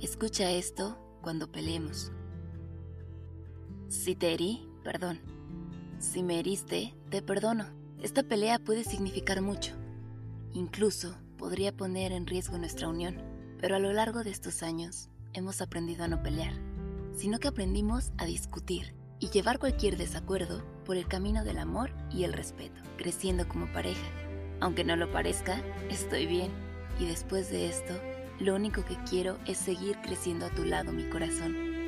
Escucha esto cuando peleemos. Si te herí, perdón. Si me heriste, te perdono. Esta pelea puede significar mucho. Incluso podría poner en riesgo nuestra unión. Pero a lo largo de estos años hemos aprendido a no pelear, sino que aprendimos a discutir y llevar cualquier desacuerdo por el camino del amor y el respeto, creciendo como pareja. Aunque no lo parezca, estoy bien y después de esto, lo único que quiero es seguir creciendo a tu lado, mi corazón.